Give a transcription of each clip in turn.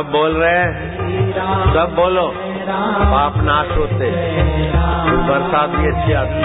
सब बोल रहे हैं? सब बोलो। पाप नाश होते। बरसात भी अच्छी आती।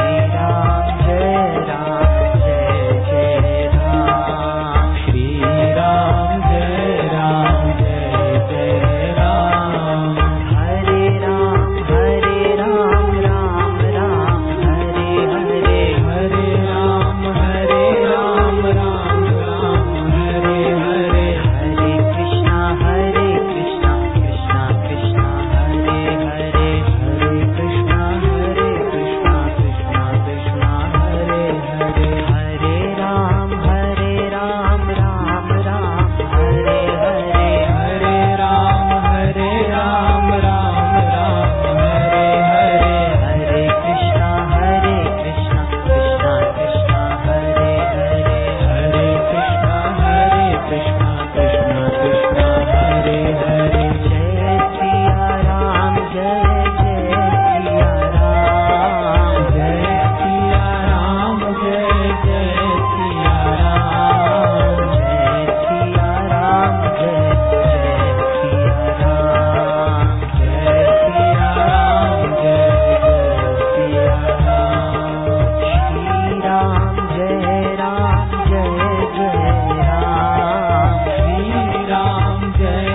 day.